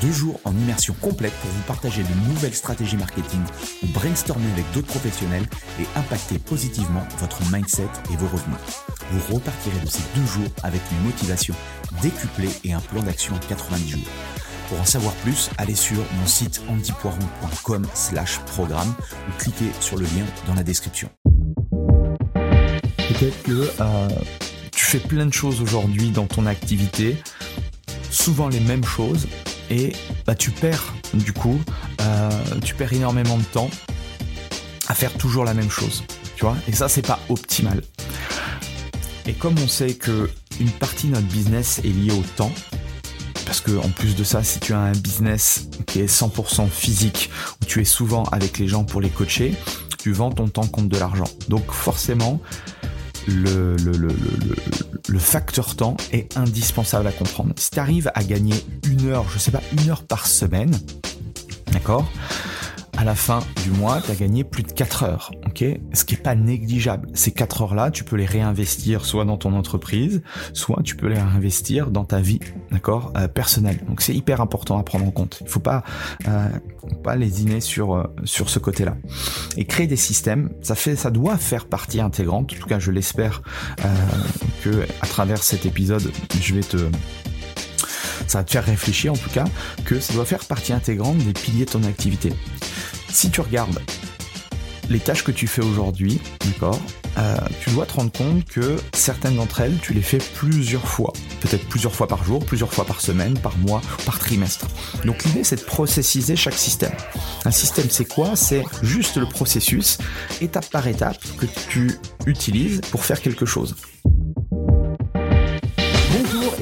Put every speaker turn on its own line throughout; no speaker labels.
Deux jours en immersion complète pour vous partager de nouvelles stratégies marketing ou brainstormer avec d'autres professionnels et impacter positivement votre mindset et vos revenus. Vous repartirez de ces deux jours avec une motivation décuplée et un plan d'action en 90 jours. Pour en savoir plus, allez sur mon site antipoiron.com slash programme ou cliquez sur le lien dans la description.
Peut-être que euh, tu fais plein de choses aujourd'hui dans ton activité, souvent les mêmes choses, et bah, tu perds du coup, euh, tu perds énormément de temps à faire toujours la même chose, tu vois, et ça c'est pas optimal. Et comme on sait que une partie de notre business est liée au temps, parce que en plus de ça, si tu as un business qui est 100% physique, où tu es souvent avec les gens pour les coacher, tu vends ton temps contre de l'argent. Donc forcément, le, facteur temps est indispensable à comprendre. Si tu arrives à gagner une heure, je sais pas, une heure par semaine, d'accord à la fin du mois, tu as gagné plus de 4 heures, ok? Ce qui est pas négligeable. Ces 4 heures-là, tu peux les réinvestir soit dans ton entreprise, soit tu peux les réinvestir dans ta vie, d'accord, euh, personnelle. Donc c'est hyper important à prendre en compte. Il faut pas euh, pas lésiner sur euh, sur ce côté-là. Et créer des systèmes, ça fait, ça doit faire partie intégrante. En tout cas, je l'espère euh, que à travers cet épisode, je vais te ça va te faire réfléchir en tout cas que ça doit faire partie intégrante des piliers de ton activité. Si tu regardes les tâches que tu fais aujourd'hui, d'accord, euh, tu dois te rendre compte que certaines d'entre elles, tu les fais plusieurs fois, peut-être plusieurs fois par jour, plusieurs fois par semaine, par mois, par trimestre. Donc l'idée, c'est de processiser chaque système. Un système, c'est quoi? C'est juste le processus, étape par étape, que tu utilises pour faire quelque chose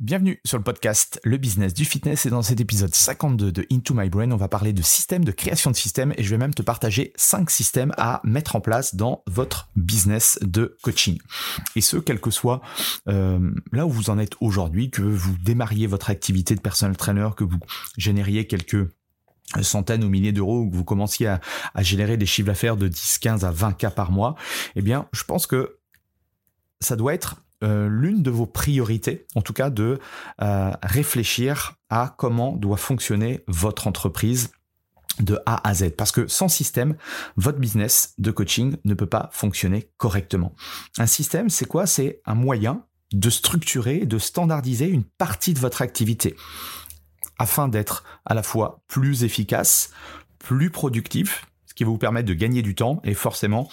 Bienvenue sur le podcast Le Business du Fitness et dans cet épisode 52 de Into My Brain, on va parler de système, de création de système et je vais même te partager 5 systèmes à mettre en place dans votre business de coaching. Et ce, quel que soit euh, là où vous en êtes aujourd'hui, que vous démarriez votre activité de personal trainer, que vous génériez quelques centaines ou milliers d'euros, que vous commenciez à, à générer des chiffres d'affaires de 10, 15 à 20 cas par mois, eh bien, je pense que ça doit être euh, l'une de vos priorités, en tout cas de euh, réfléchir à comment doit fonctionner votre entreprise de A à Z. Parce que sans système, votre business de coaching ne peut pas fonctionner correctement. Un système, c'est quoi? C'est un moyen de structurer, de standardiser une partie de votre activité afin d'être à la fois plus efficace, plus productif, ce qui va vous permettre de gagner du temps et forcément,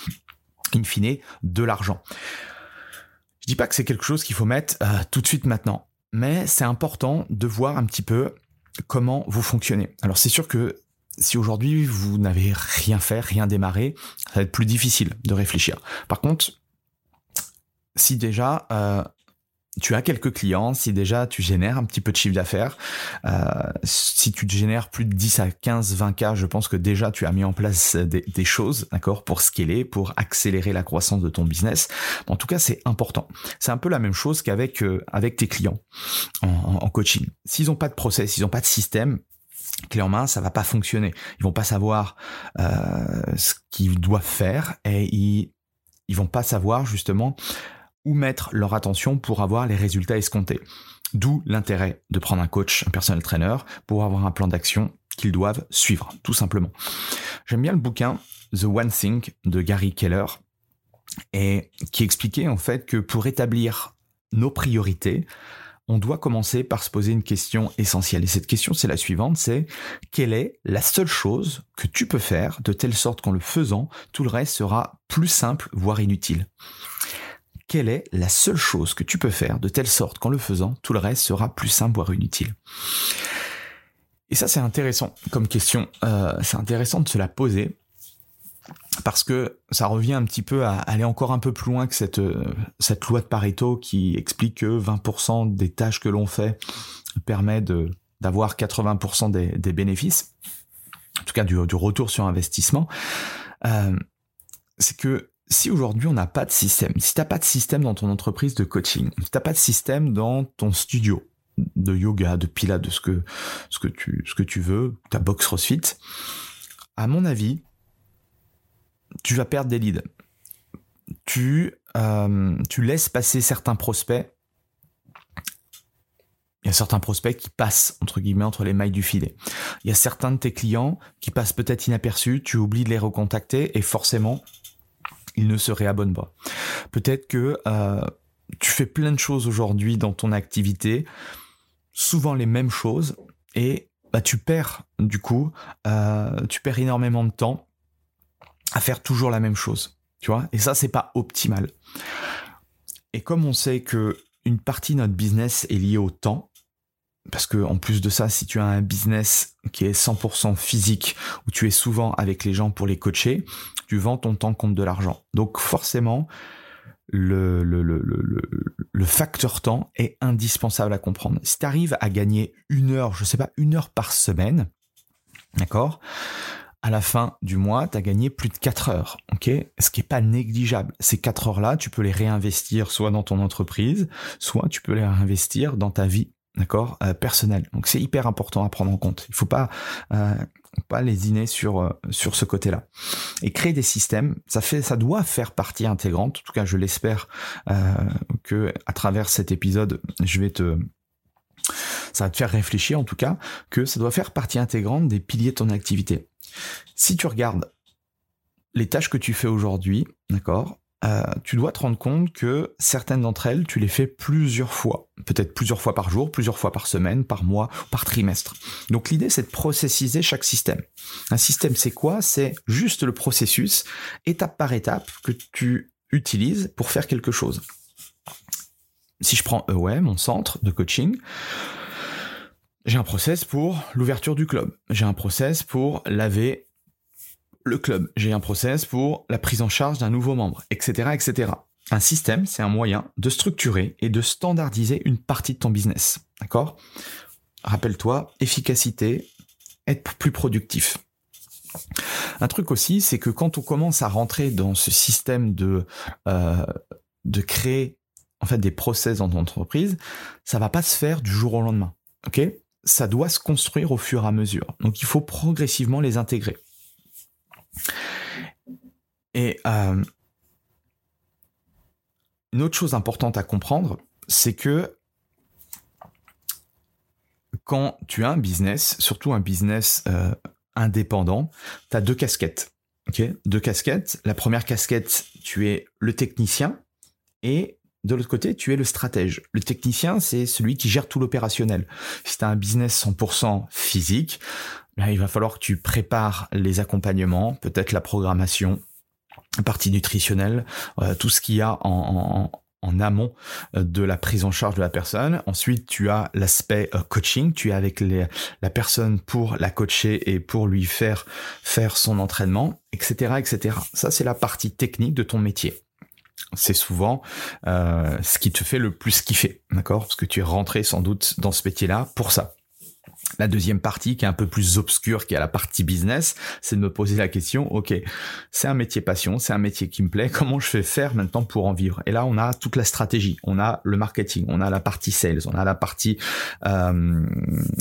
in fine, de l'argent. Je dis pas que c'est quelque chose qu'il faut mettre euh, tout de suite maintenant, mais c'est important de voir un petit peu comment vous fonctionnez. Alors c'est sûr que si aujourd'hui vous n'avez rien fait, rien démarré, ça va être plus difficile de réfléchir. Par contre, si déjà euh, tu as quelques clients, si déjà tu génères un petit peu de chiffre d'affaires, euh, si tu génères plus de 10 à 15, 20 cas, je pense que déjà tu as mis en place des, choses, d'accord, pour scaler, pour accélérer la croissance de ton business. En tout cas, c'est important. C'est un peu la même chose qu'avec euh, avec tes clients en, coaching. S'ils n'ont pas de process, s'ils n'ont pas de système, clé en main, ça va pas fonctionner. Ils vont pas savoir euh, ce qu'ils doivent faire et ils ils vont pas savoir justement où mettre leur attention pour avoir les résultats escomptés. D'où l'intérêt de prendre un coach, un personal trainer, pour avoir un plan d'action
qu'ils doivent suivre, tout simplement. J'aime bien le bouquin The One Thing de Gary Keller, et qui expliquait en fait que pour établir nos priorités, on doit commencer par se poser une question essentielle. Et cette question, c'est la suivante, c'est quelle est la seule chose que tu peux faire de telle sorte qu'en le faisant, tout le reste sera plus simple, voire inutile? Quelle est la seule chose que tu peux faire de telle sorte qu'en le faisant, tout le reste sera plus simple, voire inutile? Et ça, c'est intéressant comme question. Euh, c'est intéressant de se la poser parce que ça revient un petit peu à aller encore un peu plus loin que cette, euh, loi de Pareto qui explique que 20% des tâches que l'on fait permet d'avoir 80% des, bénéfices, en tout cas du, du retour sur investissement. Euh, c'est que si aujourd'hui on n'a pas de système, si t'as pas de système dans ton entreprise de coaching, si t'as pas de système dans ton studio de yoga, de pilates, de ce que, ce que tu, ce que tu veux, ta box CrossFit, à mon avis, tu vas perdre des leads. Tu, euh, tu laisses passer certains prospects. Il y a certains prospects qui passent, entre guillemets, entre les mailles du filet. Il y a certains de tes clients qui passent peut-être inaperçus, tu oublies de les recontacter et forcément, ils ne se réabonnent pas. Peut-être que euh, tu fais plein de choses aujourd'hui dans ton activité, souvent les mêmes choses, et bah, tu perds, du coup, euh, tu perds énormément de temps à faire toujours la même chose. Tu vois Et ça, c'est pas optimal. Et comme on sait que une partie de notre business est liée au temps, parce que en plus de ça, si tu as un business qui est 100% physique, où tu es souvent avec les gens pour les coacher, tu vends ton temps contre de l'argent. Donc forcément, le, facteur temps est indispensable à comprendre. Si tu arrives à gagner une heure, je sais pas, une heure par semaine, d'accord à la fin du mois, tu as gagné plus de 4 heures, ok? Ce qui est pas négligeable. Ces 4 heures-là, tu peux les réinvestir soit dans ton entreprise, soit tu peux les réinvestir dans ta vie, d'accord, euh, personnelle. Donc c'est hyper important à prendre en compte. Il faut pas euh, pas lésiner sur euh, sur ce côté-là. Et créer des systèmes, ça fait, ça doit faire partie intégrante. En tout cas, je l'espère euh, que à travers cet épisode, je vais te ça va te faire réfléchir en tout cas que ça doit faire partie intégrante des piliers de ton activité. Si tu regardes les tâches que tu fais aujourd'hui, d'accord, euh, tu dois te rendre compte que certaines d'entre elles, tu les fais plusieurs fois, peut-être plusieurs fois par jour, plusieurs fois par semaine, par mois, par trimestre. Donc l'idée, c'est de processiser chaque système. Un système, c'est quoi? C'est juste le processus, étape par étape, que tu utilises pour faire quelque chose. Si je prends EOM, mon centre de coaching, j'ai un process pour l'ouverture du club. J'ai un process pour laver le club. J'ai un process pour la prise en charge d'un nouveau membre, etc., etc. Un système, c'est un moyen de structurer et de standardiser une partie de ton business. D'accord? Rappelle-toi, efficacité, être plus productif. Un truc aussi, c'est que quand on commence à rentrer dans ce système de, euh, de créer en fait des process dans ton entreprise, ça va pas se faire du jour au lendemain. Ok? Ça doit se construire au fur et à mesure. Donc il faut progressivement les intégrer. Et euh, une autre chose importante à comprendre, c'est que quand tu as un business, surtout un business euh, indépendant, tu as deux casquettes. deux casquettes. La première casquette, tu es le technicien et de l'autre côté, tu es le stratège. Le technicien, c'est celui qui gère tout l'opérationnel. Si tu as un business 100% physique, il va falloir que tu prépares les accompagnements, peut-être la programmation, la partie nutritionnelle, euh, tout ce qu'il y a en, amont euh, de la prise en charge de la personne. Ensuite, tu as l'aspect euh, coaching. Tu es avec la personne pour la coacher et pour lui faire faire son entraînement, etc., etc. Ça, c'est la partie technique de ton métier c'est souvent ce qui te fait le plus kiffer, d'accord? Parce que tu es rentré sans doute dans ce métier-là pour ça. La deuxième partie, qui est un peu plus obscure, qui est la partie business, c'est de me poser la question, ok, c'est un métier passion, c'est un métier qui me plaît, comment je fais faire maintenant pour en vivre? Et là, on a toute la stratégie, on a le marketing, on a la partie sales, on a la partie, euh,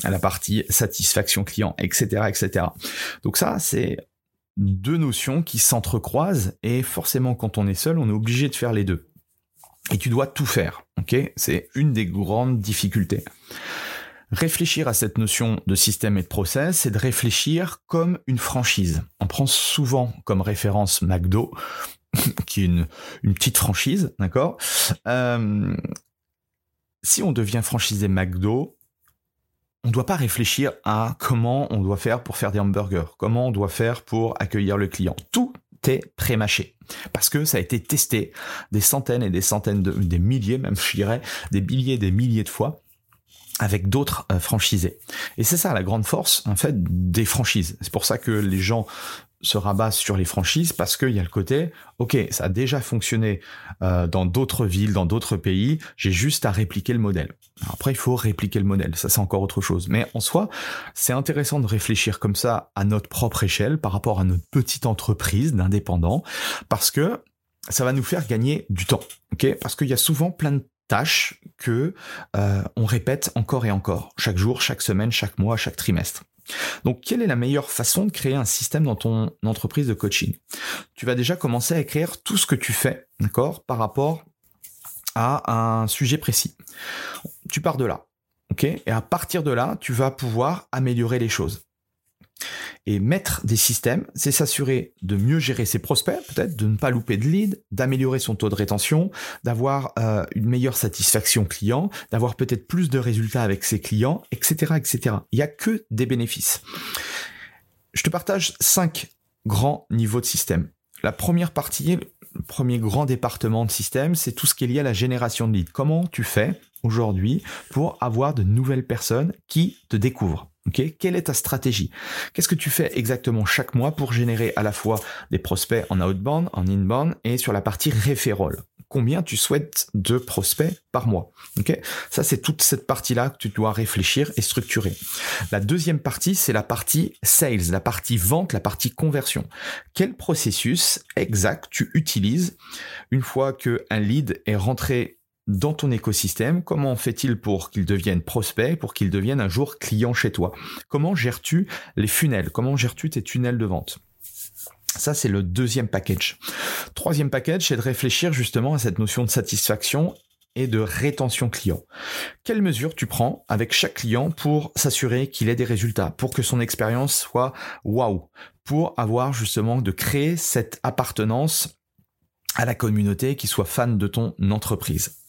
la partie satisfaction client, etc., etc. Donc ça, c'est deux notions qui s'entrecroisent et forcément quand on est seul, on est obligé de faire les deux. Et tu dois tout faire, ok? C'est une des grandes difficultés. Réfléchir à cette notion de système et de process, c'est de réfléchir comme une franchise. On prend souvent comme référence McDo, qui est une, petite franchise, d'accord? Euh, Si on devient franchisé McDo, on ne doit pas réfléchir à comment on doit faire pour faire des hamburgers, comment on doit faire pour accueillir le client. Tout est pré-mâché. Parce que ça a été testé des centaines et des centaines de, des milliers, même je dirais, des milliers et des milliers de fois avec d'autres euh, franchisés. Et c'est ça la grande force en fait des franchises. C'est pour ça que les gens se rabat sur les franchises parce qu'il y a le côté, ok, ça a déjà fonctionné euh, dans d'autres villes, dans d'autres pays, j'ai juste à répliquer le modèle. après, il faut répliquer le modèle, ça c'est encore autre chose. Mais en soi, c'est intéressant de réfléchir comme ça à notre propre échelle par rapport à notre petite entreprise d'indépendant, parce que ça va nous faire gagner du temps, ok? Parce qu'il y a souvent plein de tâches que euh, on répète encore et encore, chaque jour, chaque semaine, chaque mois, chaque trimestre. Donc, quelle est la meilleure façon de créer un système dans ton entreprise de coaching? Tu vas déjà commencer à écrire tout ce que tu fais, d'accord, par rapport à un sujet précis. Tu pars de là, ok? Et à partir de là, tu vas pouvoir améliorer les choses. Et mettre des systèmes, c'est s'assurer de mieux gérer ses prospects, peut-être de ne pas louper de lead, d'améliorer son taux de rétention, d'avoir euh, une meilleure satisfaction client, d'avoir peut-être plus de résultats avec ses clients, etc., etc. Il n'y a que des bénéfices. Je te partage cinq grands niveaux de système. La première partie, le premier grand département de système, c'est tout ce qui est lié à la génération de leads. Comment tu fais aujourd'hui pour avoir de nouvelles personnes qui te découvrent? Quelle est ta stratégie? Qu'est-ce que tu fais exactement chaque mois pour générer à la fois des prospects en outbound, en inbound et sur la partie referral Combien tu souhaites de prospects par mois? Ça, c'est toute cette partie-là que tu dois réfléchir et structurer. La deuxième partie, c'est la partie sales, la partie vente, la partie conversion. Quel processus exact tu utilises une fois qu'un lead est rentré dans ton écosystème Comment fait-il pour qu'il devienne prospect, pour qu'il devienne un jour client chez toi? Comment gères-tu les funnels? Comment gères-tu tes tunnels de vente? Ça, c'est le deuxième package. Troisième package, c'est de réfléchir justement à cette notion de satisfaction et de rétention client. Quelles mesures tu prends avec chaque client pour s'assurer qu'il ait des résultats, pour que son expérience soit waouh, pour avoir justement de créer cette appartenance à la communauté qui soit fan de ton entreprise?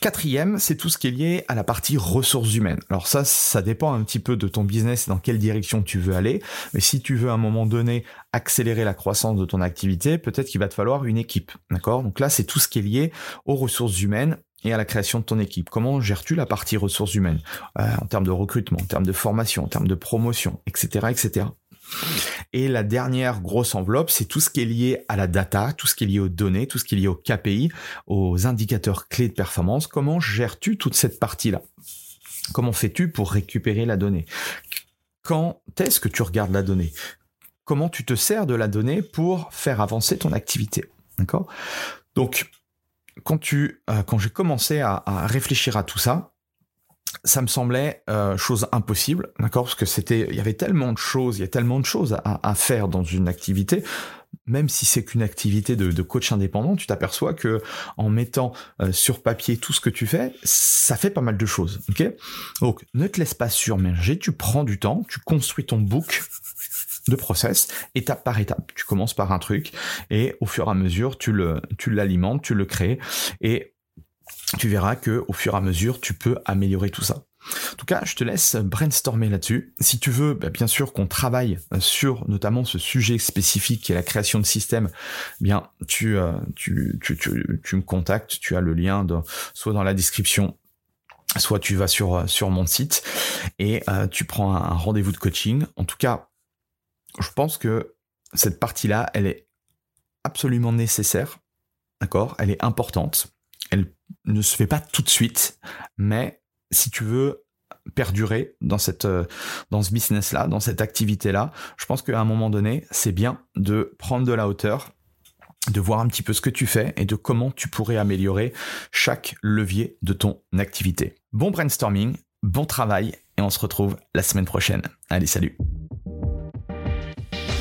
Quatrième, c'est tout ce qui est lié à la partie ressources humaines. Alors ça, ça dépend un petit peu de ton business et dans quelle direction tu veux aller. Mais si tu veux à un moment donné accélérer la croissance de ton activité, peut-être qu'il va te falloir une équipe. D'accord? Donc là, c'est tout ce qui est lié aux ressources humaines et à la création de ton équipe. Comment gères-tu la partie ressources humaines? Euh, en termes de recrutement, en termes de formation, en termes de promotion, etc., etc. Et la dernière grosse enveloppe, c'est tout ce qui est lié à la data, tout ce qui est lié aux données, tout ce qui est lié aux KPI, aux indicateurs clés de performance. Comment gères-tu toute cette partie-là? Comment fais-tu pour récupérer la donnée? Quand est-ce que tu regardes la donnée? Comment tu te sers de la donnée pour faire avancer ton activité? D'accord? Donc, euh, quand j'ai commencé à réfléchir à tout ça, ça me semblait euh, chose impossible, d'accord Parce que c'était, il y avait tellement de choses, il y a tellement de choses à, faire dans une activité. Même si c'est qu'une activité de, coach indépendant, tu t'aperçois que en mettant euh, sur papier tout ce que tu fais, ça fait pas mal de choses, ok? Donc, ne te laisse pas surmerger, tu prends du temps, tu construis ton book de process étape par étape. Tu commences par un truc et au fur et à mesure, tu le, tu l'alimentes, tu le crées et tu verras que au fur et à mesure, tu peux améliorer tout ça. En tout cas, je te laisse brainstormer là-dessus. Si tu veux, bah, bien sûr, qu'on travaille sur notamment ce sujet spécifique qui est la création de systèmes, bien, tu, euh, tu, tu, tu, me contactes. Tu as le lien soit dans la description, soit tu vas sur, sur mon site et euh, tu prends un rendez-vous de coaching. En tout cas, je pense que cette partie-là, elle est absolument nécessaire. D'accord? Elle est importante ne se fait pas tout de suite, mais si tu veux perdurer dans cette euh, dans ce business là, dans cette activité là, je pense qu'à un moment donné, c'est bien de prendre de la hauteur, de voir un petit peu ce que tu fais et de comment tu pourrais améliorer chaque levier de ton activité. Bon brainstorming, bon travail et on se retrouve la semaine prochaine. Allez, salut.